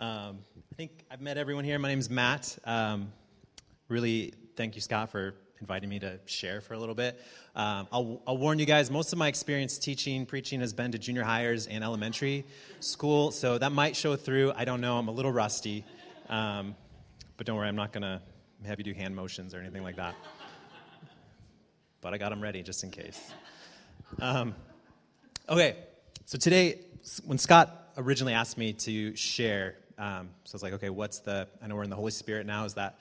Um, I think I've met everyone here. My name is Matt. Um, really, thank you, Scott, for inviting me to share for a little bit. Um, I'll, I'll, warn you guys, most of my experience teaching, preaching has been to junior hires and elementary school, so that might show through. I don't know. I'm a little rusty. Um, but don't worry, I'm not going to have you do hand motions or anything like that. But I got them ready just in case. Um, okay, so today, when Scott originally asked me to share, um, so I was like, okay, what's the, I know we're in the Holy Spirit now, is that,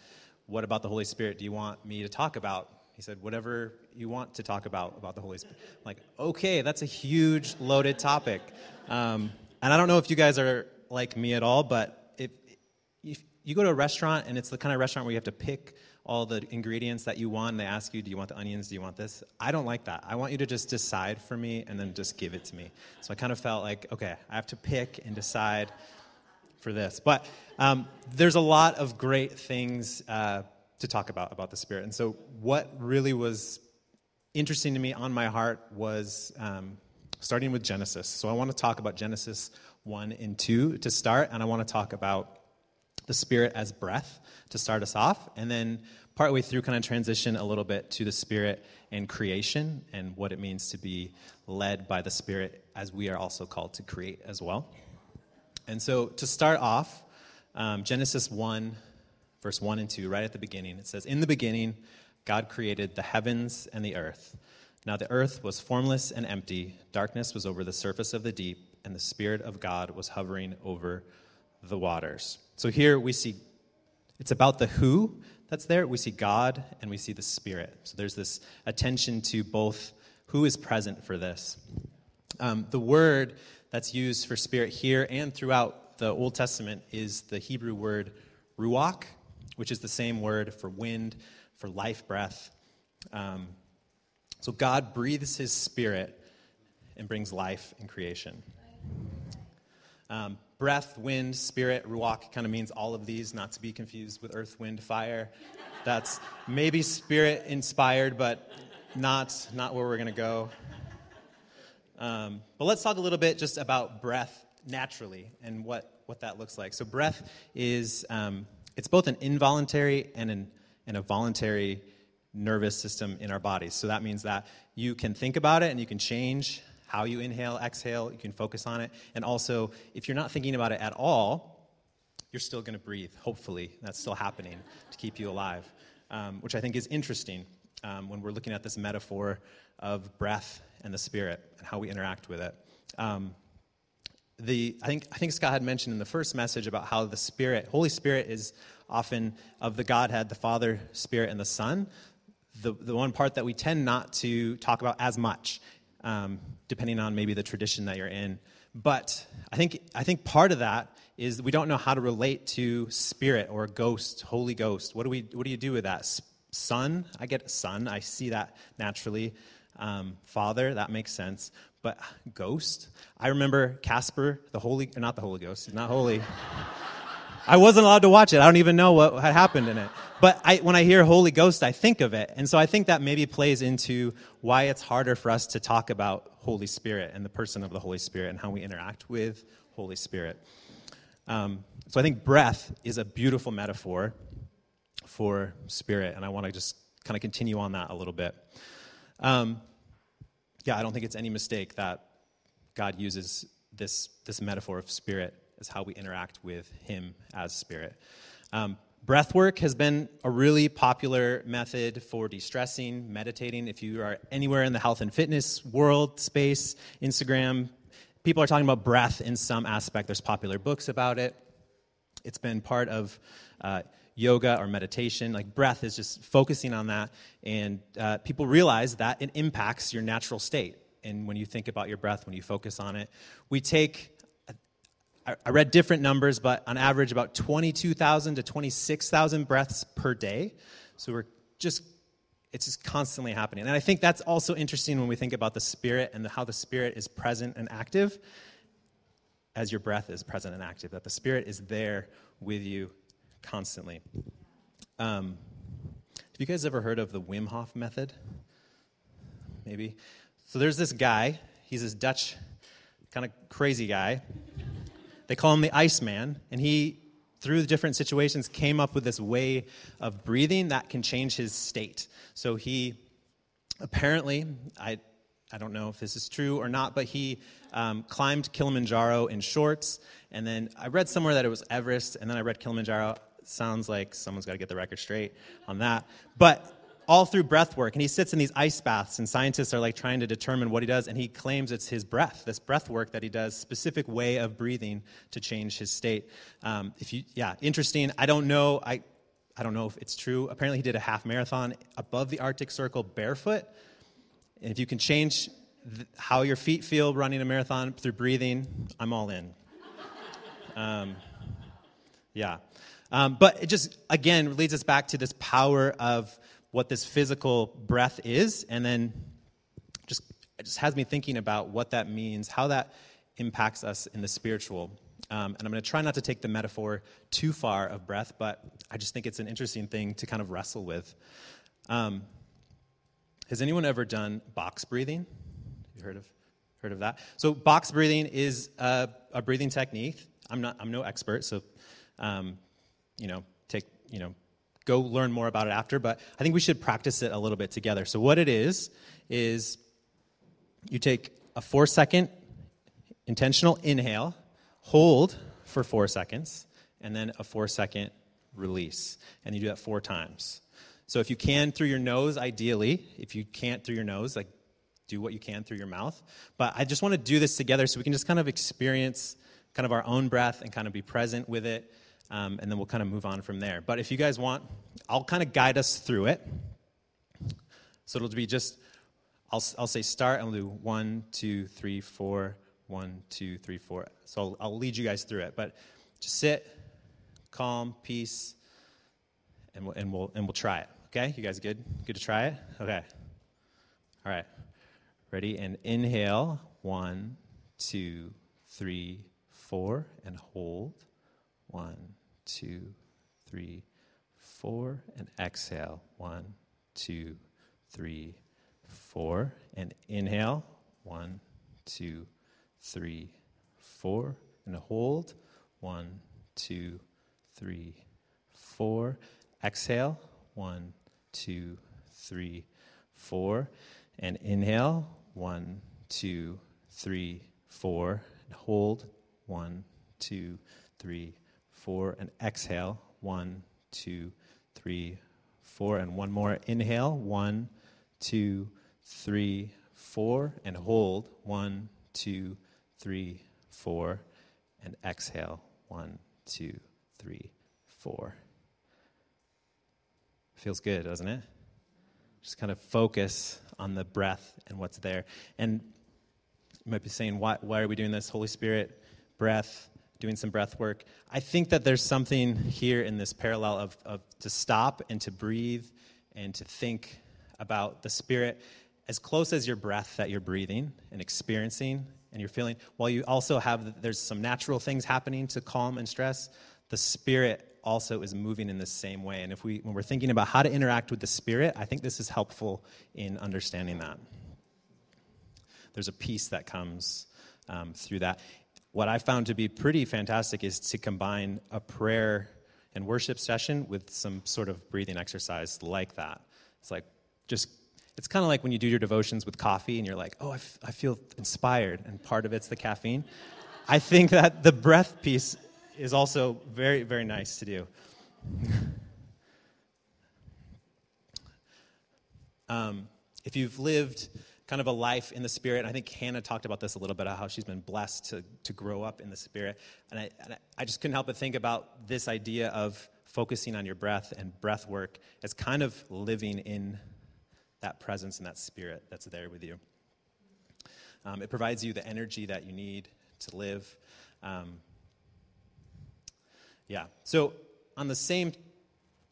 what about the Holy Spirit do you want me to talk about? He said, whatever you want to talk about, about the Holy Spirit. I'm like, okay, that's a huge, loaded topic. Um, and I don't know if you guys are like me at all, but if, if you go to a restaurant and it's the kind of restaurant where you have to pick all the ingredients that you want and they ask you do you want the onions do you want this i don't like that i want you to just decide for me and then just give it to me so i kind of felt like okay i have to pick and decide for this. But um, there's a lot of great things uh, to talk about about the spirit. And so what really was interesting to me on my heart was um, starting with genesis. So i want to talk about genesis 1 and 2 to start and i want to talk about the Spirit as breath to start us off, and then partway through, kind of transition a little bit to the Spirit and creation and what it means to be led by the Spirit as we are also called to create as well. And so to start off, um, Genesis 1, verse 1 and 2, right at the beginning, it says, In the beginning, God created the heavens and the earth. Now the earth was formless and empty, darkness was over the surface of the deep, and the Spirit of God was hovering over the waters. So here we see it's about the who that's there. We see God and we see the Spirit. So there's this attention to both who is present for this. Um, the word that's used for spirit here and throughout the Old Testament is the Hebrew word ruach, which is the same word for wind, for life breath. Um, so God breathes his spirit and brings life in creation. Um, breath, wind, spirit, ruach kind of means all of these, not to be confused with earth, wind, fire. That's maybe spirit inspired, but not, not where we're going to go. Um, but let's talk a little bit just about breath naturally and what, what that looks like. So, breath is um, it's both an involuntary and, an, and a voluntary nervous system in our bodies. So, that means that you can think about it and you can change how you inhale, exhale, you can focus on it. And also, if you're not thinking about it at all, you're still going to breathe, hopefully. That's still happening to keep you alive, um, which I think is interesting um, when we're looking at this metaphor of breath and the spirit and how we interact with it. Um, the, I, think, I think Scott had mentioned in the first message about how the Spirit, Holy Spirit, is often of the Godhead, the Father, Spirit, and the Son. The, the one part that we tend not to talk about as much um, depending on maybe the tradition that you're in. But I think, I think part of that is we don't know how to relate to spirit or ghost, Holy Ghost. What do, we, what do you do with that? Son, I get son, I see that naturally. Um, father, that makes sense. But ghost, I remember Casper, the Holy, not the Holy Ghost, not holy. I wasn't allowed to watch it. I don't even know what had happened in it. But I, when I hear Holy Ghost, I think of it. And so I think that maybe plays into why it's harder for us to talk about Holy Spirit and the person of the Holy Spirit and how we interact with Holy Spirit. Um, so I think breath is a beautiful metaphor for spirit. And I want to just kind of continue on that a little bit. Um, yeah, I don't think it's any mistake that God uses this, this metaphor of spirit as how we interact with Him as Spirit. Um, breath work has been a really popular method for de stressing, meditating. If you are anywhere in the health and fitness world, space, Instagram, people are talking about breath in some aspect. There's popular books about it. It's been part of uh, yoga or meditation. Like breath is just focusing on that, and uh, people realize that it impacts your natural state. And when you think about your breath, when you focus on it, we take I read different numbers, but on average, about 22,000 to 26,000 breaths per day. So we're just, it's just constantly happening. And I think that's also interesting when we think about the Spirit and the, how the Spirit is present and active as your breath is present and active, that the Spirit is there with you constantly. Um, have you guys ever heard of the Wim Hof method? Maybe. So there's this guy, he's this Dutch kind of crazy guy they call him the Iceman, and he, through the different situations, came up with this way of breathing that can change his state. So he apparently, I, I don't know if this is true or not, but he um, climbed Kilimanjaro in shorts. And then I read somewhere that it was Everest, and then I read Kilimanjaro. Sounds like someone's got to get the record straight on that. But all through breath work, and he sits in these ice baths, and scientists are like trying to determine what he does, and he claims it's his breath, this breath work that he does, specific way of breathing to change his state. Um, if you, yeah, interesting. I don't know. I, I don't know if it's true. Apparently, he did a half marathon above the Arctic Circle barefoot. And if you can change th- how your feet feel running a marathon through breathing, I'm all in. Um, yeah. Um, but it just, again, leads us back to this power of what this physical breath is, and then just, it just has me thinking about what that means, how that impacts us in the spiritual. Um, and I'm going to try not to take the metaphor too far of breath, but I just think it's an interesting thing to kind of wrestle with. Um, has anyone ever done box breathing? You heard of heard of that? So box breathing is a, a breathing technique. I'm not I'm no expert, so um, you know take you know go learn more about it after. But I think we should practice it a little bit together. So what it is is you take a four second intentional inhale, hold for four seconds, and then a four second release, and you do that four times. So if you can through your nose, ideally. If you can't through your nose, like do what you can through your mouth. But I just want to do this together so we can just kind of experience kind of our own breath and kind of be present with it. Um, and then we'll kind of move on from there. But if you guys want, I'll kind of guide us through it. So it'll be just, I'll, I'll say start, and we'll do one, two, three, four, one, two, three, four. So I'll, I'll lead you guys through it. But just sit, calm, peace, and we'll, and we'll, and we'll try it. Okay, you guys good? Good to try it? Okay. All right. Ready? And inhale. One, two, three, four. And hold. One, two, three, four. And exhale. One, two, three, four. And inhale. One, two, three, four. And hold. One, two, three, four. Exhale. One, two, three, four. And inhale. One, two, three, four. And hold. One, two, three, four. And exhale. One, two, three, four. And one more. Inhale. One, two, three, four. And hold. One, two, three, four. And exhale. One, two, three, four. Feels good, doesn't it? Just kind of focus on the breath and what's there. And you might be saying, why, why are we doing this? Holy Spirit, breath, doing some breath work. I think that there's something here in this parallel of, of to stop and to breathe and to think about the Spirit as close as your breath that you're breathing and experiencing and you're feeling, while you also have, there's some natural things happening to calm and stress, the Spirit also is moving in the same way. And if we, when we're thinking about how to interact with the Spirit, I think this is helpful in understanding that. There's a peace that comes um, through that. What I found to be pretty fantastic is to combine a prayer and worship session with some sort of breathing exercise like that. It's like just it's kind of like when you do your devotions with coffee and you're like, oh, I, f- I feel inspired, and part of it's the caffeine. I think that the breath piece is also very, very nice to do. um, if you've lived kind of a life in the Spirit, I think Hannah talked about this a little bit, how she's been blessed to, to grow up in the Spirit. And I, and I just couldn't help but think about this idea of focusing on your breath and breath work as kind of living in that presence and that Spirit that's there with you. Um, it provides you the energy that you need to live. Um, yeah. So on the same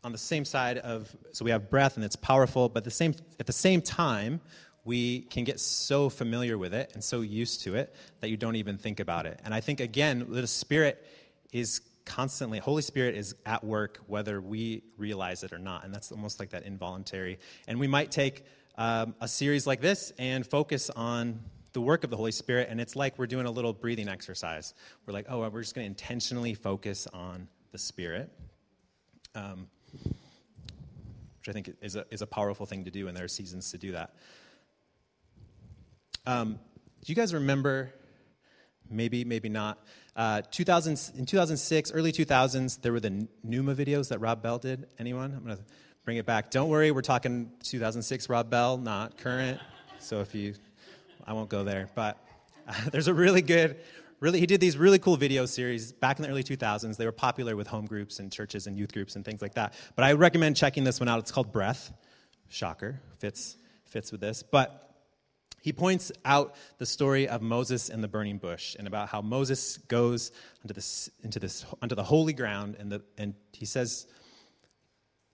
on the same side of so we have breath and it's powerful, but the same at the same time we can get so familiar with it and so used to it that you don't even think about it. And I think again, the Spirit is constantly Holy Spirit is at work whether we realize it or not, and that's almost like that involuntary. And we might take um, a series like this and focus on the work of the Holy Spirit, and it's like we're doing a little breathing exercise. We're like, oh, we're just going to intentionally focus on the Spirit, um, which I think is a, is a powerful thing to do, and there are seasons to do that. Um, do you guys remember? Maybe, maybe not. Uh, 2000, in 2006, early 2000s, there were the Nooma videos that Rob Bell did. Anyone? I'm going to bring it back. Don't worry, we're talking 2006 Rob Bell, not current. So if you, I won't go there. But uh, there's a really good, really, he did these really cool video series back in the early 2000s. They were popular with home groups and churches and youth groups and things like that. But I recommend checking this one out. It's called Breath. Shocker, fits fits with this. But he points out the story of Moses and the burning bush and about how Moses goes into this, into this, the holy ground, and, the, and he says,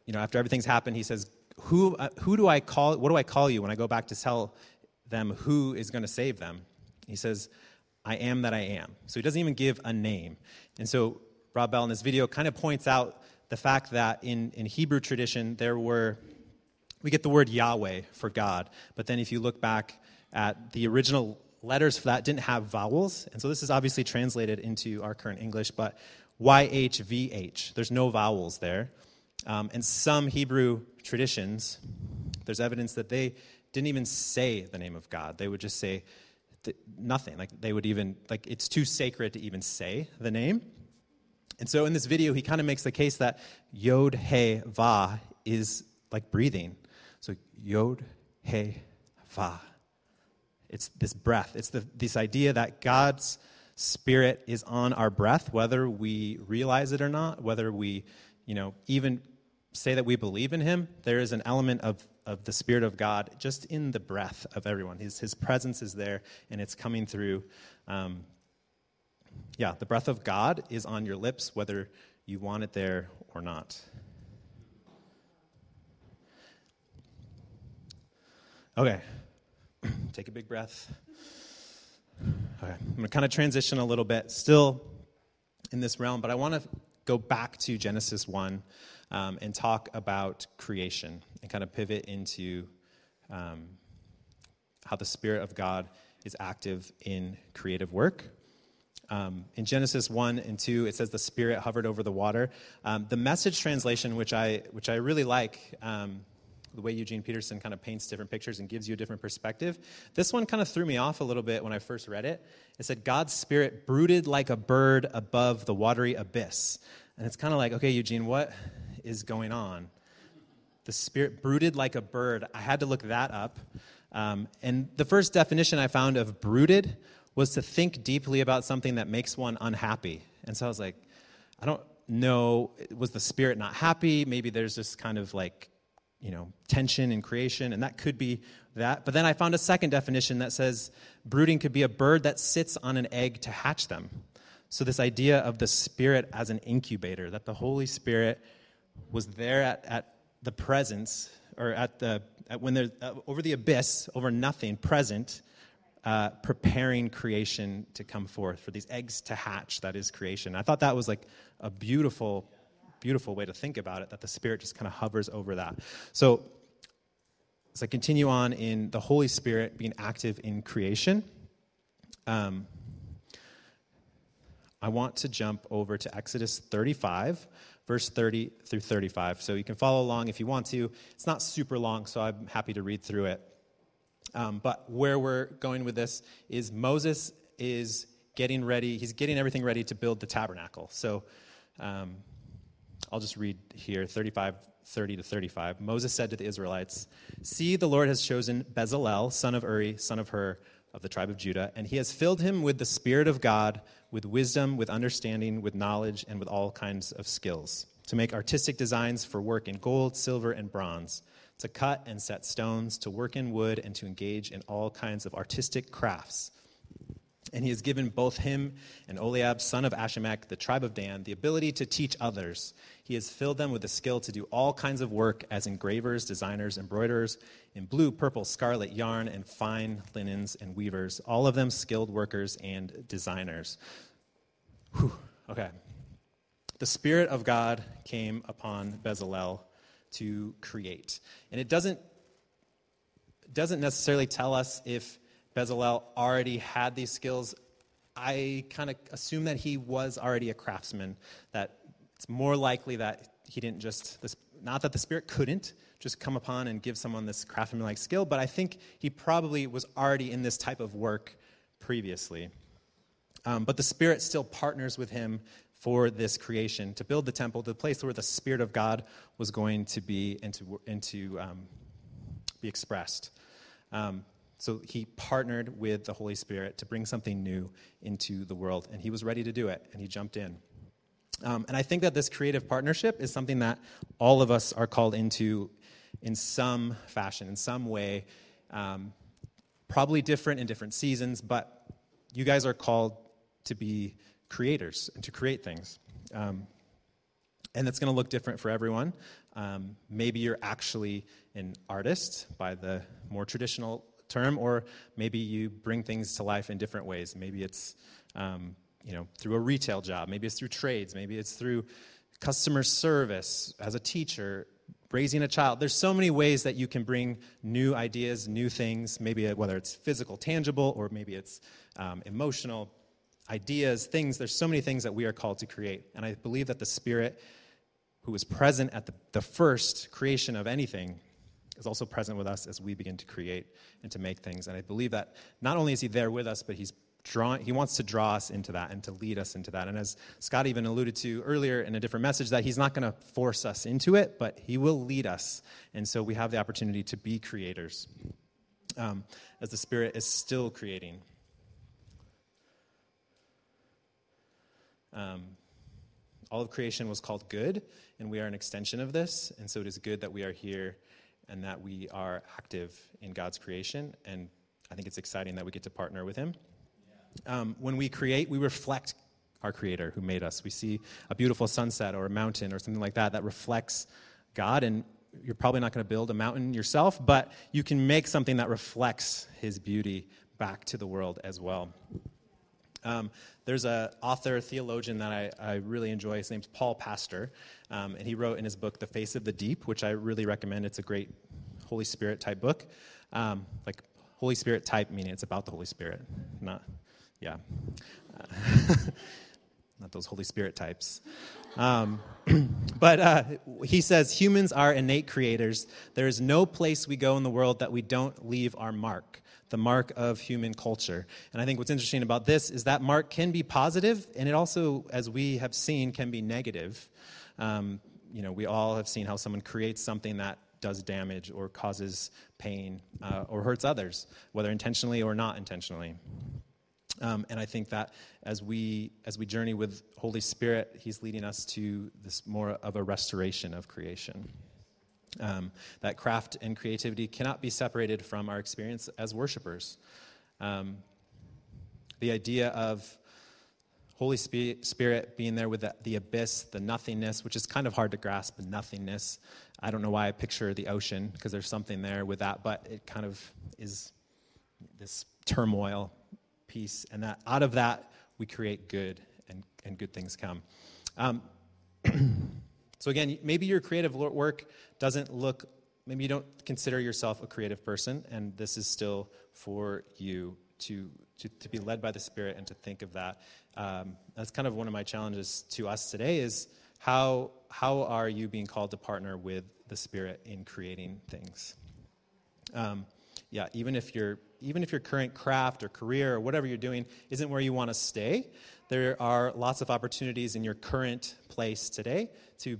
you know, after everything's happened, he says, who, uh, who do I call, what do I call you when I go back to tell them who is going to save them? He says, I am that I am. So he doesn't even give a name. And so Rob Bell in this video kind of points out the fact that in, in Hebrew tradition, there were, we get the word Yahweh for God. But then if you look back at the original letters for that, didn't have vowels. And so this is obviously translated into our current English, but YHVH, there's no vowels there. Um, and some Hebrew traditions, there's evidence that they didn't even say the name of God. They would just say th- nothing. Like they would even, like it's too sacred to even say the name. And so in this video, he kind of makes the case that Yod He Va is like breathing. So Yod He Va. It's this breath. It's the, this idea that God's Spirit is on our breath, whether we realize it or not, whether we, you know, even say that we believe in him, there is an element of, of the Spirit of God just in the breath of everyone. His, his presence is there and it's coming through. Um, yeah, the breath of God is on your lips, whether you want it there or not. Okay, take a big breath. Okay, I'm going to kind of transition a little bit, still in this realm, but I want to go back to Genesis 1 um, and talk about creation and kind of pivot into um, how the Spirit of God is active in creative work. Um, in Genesis 1 and 2, it says the Spirit hovered over the water. Um, the message translation, which I, which I really like, um, the way Eugene Peterson kind of paints different pictures and gives you a different perspective. This one kind of threw me off a little bit when I first read it. It said, God's Spirit brooded like a bird above the watery abyss. And it's kind of like, okay, Eugene, what is going on? The Spirit brooded like a bird. I had to look that up. Um, and the first definition I found of brooded was to think deeply about something that makes one unhappy. And so I was like, I don't know, was the Spirit not happy? Maybe there's this kind of like, you know, tension in creation, and that could be that. But then I found a second definition that says brooding could be a bird that sits on an egg to hatch them. So, this idea of the Spirit as an incubator, that the Holy Spirit was there at, at the presence, or at the, at when they're uh, over the abyss, over nothing, present, uh, preparing creation to come forth, for these eggs to hatch, that is creation. I thought that was like a beautiful, beautiful way to think about it, that the Spirit just kind of hovers over that. So, as I continue on in the Holy Spirit being active in creation, um, I want to jump over to Exodus 35, verse 30 through 35. So you can follow along if you want to. It's not super long, so I'm happy to read through it. Um, but where we're going with this is Moses is getting ready, he's getting everything ready to build the tabernacle. So um, I'll just read here 35, 30 to 35. Moses said to the Israelites, See, the Lord has chosen Bezalel, son of Uri, son of Hur, of the tribe of Judah, and he has filled him with the Spirit of God, with wisdom, with understanding, with knowledge, and with all kinds of skills, to make artistic designs for work in gold, silver, and bronze, to cut and set stones, to work in wood, and to engage in all kinds of artistic crafts. And he has given both him and Oliab, son of Ahisamach, the tribe of Dan, the ability to teach others. He has filled them with the skill to do all kinds of work as engravers, designers, embroiderers, in blue, purple, scarlet yarn, and fine linens and weavers, all of them skilled workers and designers. Whew. Okay. The Spirit of God came upon Bezalel to create. And it doesn't, doesn't necessarily tell us if Bezalel already had these skills, I kind of assume that he was already a craftsman, that it's more likely that he didn't just, this, not that the Spirit couldn't just come upon and give someone this craftsman like skill, but I think he probably was already in this type of work previously. Um, but the Spirit still partners with him for this creation to build the temple, the place where the Spirit of God was going to be and to, and to um, be expressed. Um, so he partnered with the Holy Spirit to bring something new into the world, and he was ready to do it, and he jumped in. Um, and I think that this creative partnership is something that all of us are called into in some fashion, in some way. Um, probably different in different seasons, but you guys are called to be creators and to create things. Um, and that's going to look different for everyone. Um, maybe you're actually an artist by the more traditional term, or maybe you bring things to life in different ways. Maybe it's um, you know through a retail job, maybe it's through trades, maybe it's through customer service as a teacher, raising a child. There's so many ways that you can bring new ideas, new things. Maybe whether it's physical, tangible, or maybe it's um, emotional ideas, things. There's so many things that we are called to create, and I believe that the Spirit who was present at the, the first creation of anything, is also present with us as we begin to create and to make things. And I believe that not only is he there with us, but he's drawing, he wants to draw us into that and to lead us into that. And as Scott even alluded to earlier in a different message, that he's not going to force us into it, but he will lead us. And so we have the opportunity to be creators um, as the Spirit is still creating. Um, all of creation was called good, and we are an extension of this. And so it is good that we are here and that we are active in God's creation. And I think it's exciting that we get to partner with Him. Um, when we create, we reflect our Creator who made us. We see a beautiful sunset or a mountain or something like that that reflects God. And you're probably not going to build a mountain yourself, but you can make something that reflects His beauty back to the world as well. Um, there's an author, theologian that I, I, really enjoy. His name's Paul Pastor. Um, and he wrote in his book, The Face of the Deep, which I really recommend. It's a great Holy Spirit type book. Um, like Holy Spirit type, meaning it's about the Holy Spirit. Not, yeah. Not those Holy Spirit types. Um, but uh, he says humans are innate creators. There is no place we go in the world that we don't leave our mark the mark of human culture. And I think what's interesting about this is that mark can be positive, and it also, as we have seen, can be negative. Um, you know, we all have seen how someone creates something that does damage or causes pain uh, or hurts others, whether intentionally or not intentionally. Um, and I think that as we as we journey with Holy Spirit, He's leading us to this more of a restoration of creation. Um, that craft and creativity cannot be separated from our experience as worshipers. Um, the idea of Holy Spirit being there with the, the, abyss, the nothingness, which is kind of hard to grasp, the nothingness. I don't know why I picture the ocean, because there's something there with that, but it kind of is this turmoil piece, and that out of that we create good, and, and good things come. Um, So, again, maybe your creative work doesn't look, maybe you don't consider yourself a creative person, and this is still for you to, to, to be led by the Spirit and to think of that. Um, that's kind of one of my challenges to us today is how, how are you being called to partner with the Spirit in creating things? Um, yeah, even if your even if your current craft or career or whatever you're doing isn't where you want to stay, there are lots of opportunities in your current place today to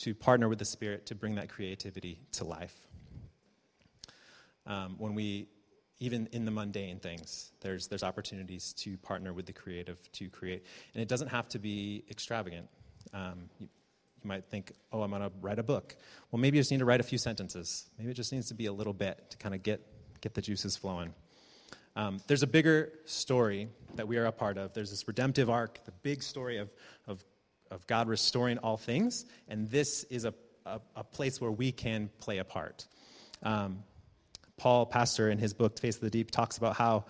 to partner with the Spirit to bring that creativity to life. Um, when we, even in the mundane things, there's, there's opportunities to partner with the creative to create. And it doesn't have to be extravagant. Um, you, you might think, oh, I'm going to write a book. Well, maybe you just need to write a few sentences. Maybe it just needs to be a little bit to kind of get, get the juices flowing. Um, there's a bigger story that we are a part of. There's this redemptive arc, the big story of, of of God restoring all things, and this is a, a, a place where we can play a part. Um, Paul Pastor, in his book, Face of the Deep, talks about how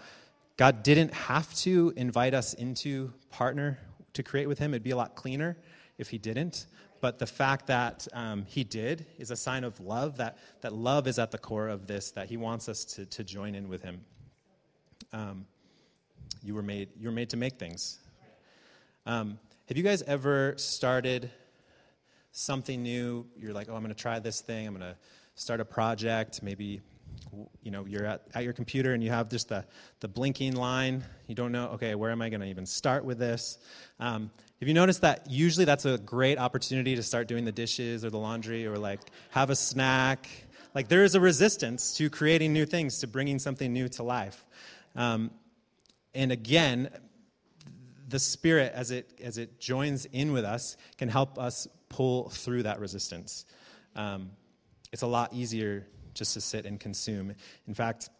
God didn't have to invite us into partner to create with him. It'd be a lot cleaner if he didn't. But the fact that um, he did is a sign of love, that, that love is at the core of this, that he wants us to, to join in with him. Um, you were made. You were made to make things. Um, have you guys ever started something new? You're like, oh, I'm going to try this thing. I'm going to start a project. Maybe you know you're at, at your computer and you have just the, the blinking line you don't know okay where am i going to even start with this um, have you noticed that usually that's a great opportunity to start doing the dishes or the laundry or like have a snack like there is a resistance to creating new things to bringing something new to life um, and again the spirit as it as it joins in with us can help us pull through that resistance um, it's a lot easier just to sit and consume. In fact,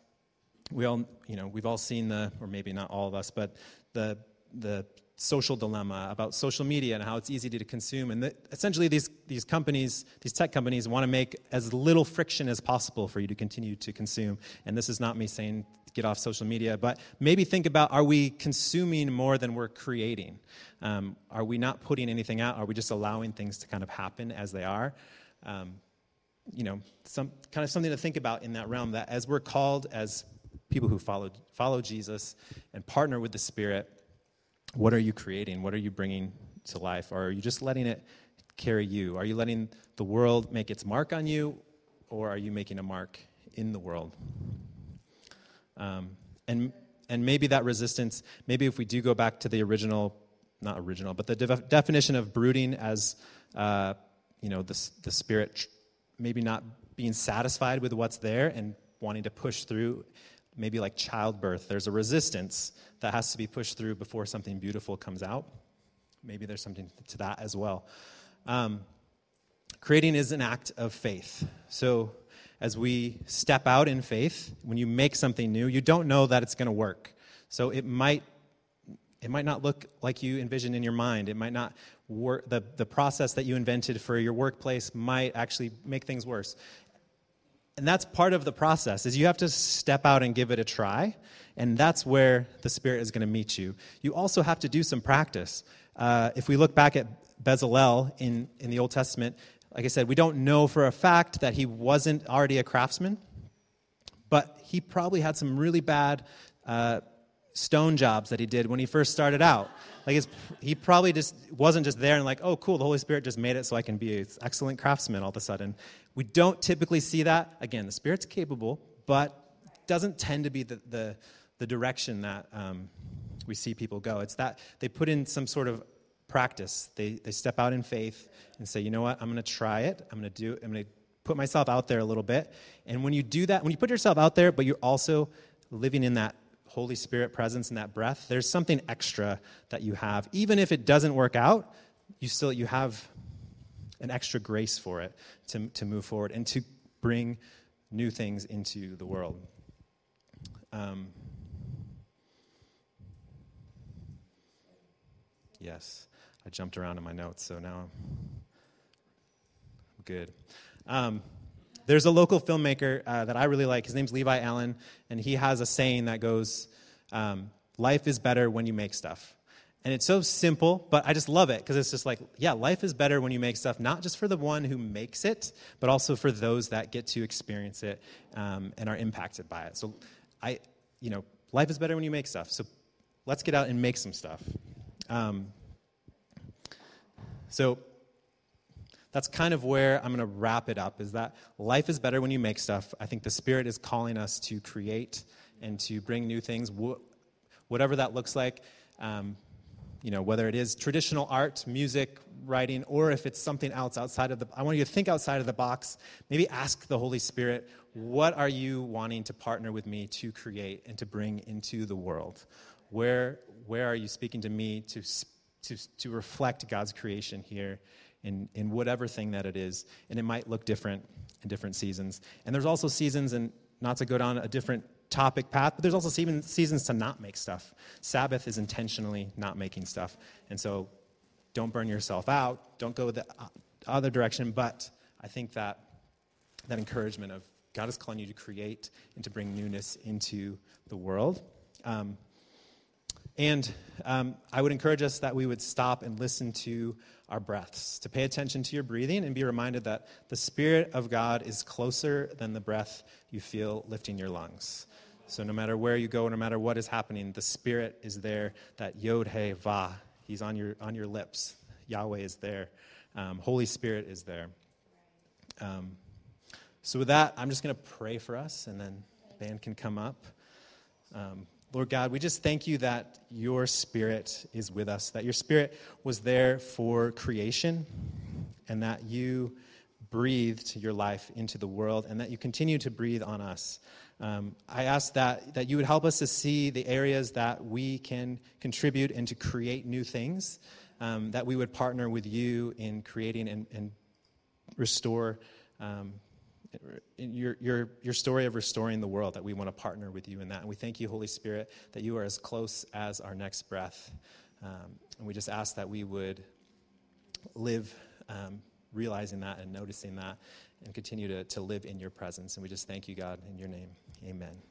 we all, you know, we've all seen the, or maybe not all of us, but the the social dilemma about social media and how it's easy to consume. And the, essentially, these, these companies, these tech companies, want to make as little friction as possible for you to continue to consume. And this is not me saying get off social media, but maybe think about are we consuming more than we're creating? Um, are we not putting anything out? Are we just allowing things to kind of happen as they are? Um, you know, some kind of something to think about in that realm. That as we're called as people who follow follow Jesus and partner with the Spirit, what are you creating? What are you bringing to life? Or are you just letting it carry you? Are you letting the world make its mark on you, or are you making a mark in the world? Um, and and maybe that resistance. Maybe if we do go back to the original, not original, but the de- definition of brooding as uh, you know the the Spirit maybe not being satisfied with what's there and wanting to push through maybe like childbirth there's a resistance that has to be pushed through before something beautiful comes out maybe there's something to that as well um, creating is an act of faith so as we step out in faith when you make something new you don't know that it's going to work so it might it might not look like you envision in your mind. It might not work. The, the process that you invented for your workplace might actually make things worse. And that's part of the process is you have to step out and give it a try. And that's where the Spirit is going to meet you. You also have to do some practice. Uh, if we look back at Bezalel in, in the Old Testament, like I said, we don't know for a fact that he wasn't already a craftsman, but he probably had some really bad uh, stone jobs that he did when he first started out. Like he probably just wasn't just there and like, oh, cool, the Holy Spirit just made it so I can be an excellent craftsman all of a sudden. We don't typically see that. Again, the Spirit's capable, but doesn't tend to be the, the, the direction that um, we see people go. It's that they put in some sort of practice. They, they step out in faith and say, you know what, I'm going to try it. I'm going to do it, I'm going to put myself out there a little bit. And when you do that, when you put yourself out there, but you're also living in that Holy Spirit presence and that breath, there's something extra that you have. Even if it doesn't work out, you still you have an extra grace for it to, to move forward and to bring new things into the world. Um, yes, I jumped around in my notes, so now I'm good. Um, there's a local filmmaker uh, that I really like. His name's Levi Allen, and he has a saying that goes, um, Life is better when you make stuff. And it's so simple, but I just love it because it's just like, yeah, life is better when you make stuff, not just for the one who makes it, but also for those that get to experience it um, and are impacted by it. So, I, you know, life is better when you make stuff. So, let's get out and make some stuff. Um, so, that's kind of where I'm going to wrap it up is that life is better when you make stuff. I think the Spirit is calling us to create and to bring new things, whatever that looks like. Um, you know, whether it is traditional art, music, writing, or if it's something else outside of the, I want you to think outside of the box. Maybe ask the Holy Spirit, what are you wanting to partner with me to create and to bring into the world? Where, where are you speaking to me to, to, to reflect God's creation here in, in whatever thing that it is. And it might look different in different seasons. And there's also seasons, and not to go down a different topic path, but there's also seasons to not make stuff. Sabbath is intentionally not making stuff. And so don't burn yourself out, don't go the other direction, but I think that that encouragement of God is calling you to create and to bring newness into the world. Um, and um, I would encourage us that we would stop and listen to our breaths, to pay attention to your breathing and be reminded that the Spirit of God is closer than the breath you feel lifting your lungs. So no matter where you go, no matter what is happening, the Spirit is there. That Yod He Va, He's on your on your lips. Yahweh is there. Um, Holy Spirit is there. Um, so with that, I'm just going to pray for us, and then the band can come up. Um, Lord God, we just thank you that your Spirit is with us, that your Spirit was there for creation, and that you breathed your life into the world, and that you continue to breathe on us. Um, I ask that, that you would help us to see the areas that we can contribute and to create new things, um, that we would partner with you in creating and, and restore um, your, your, your story of restoring the world, that we want to partner with you in that. And we thank you, Holy Spirit, that you are as close as our next breath. Um, and we just ask that we would live um, realizing that and noticing that and continue to, to live in your presence. And we just thank you, God, in your name. Amen.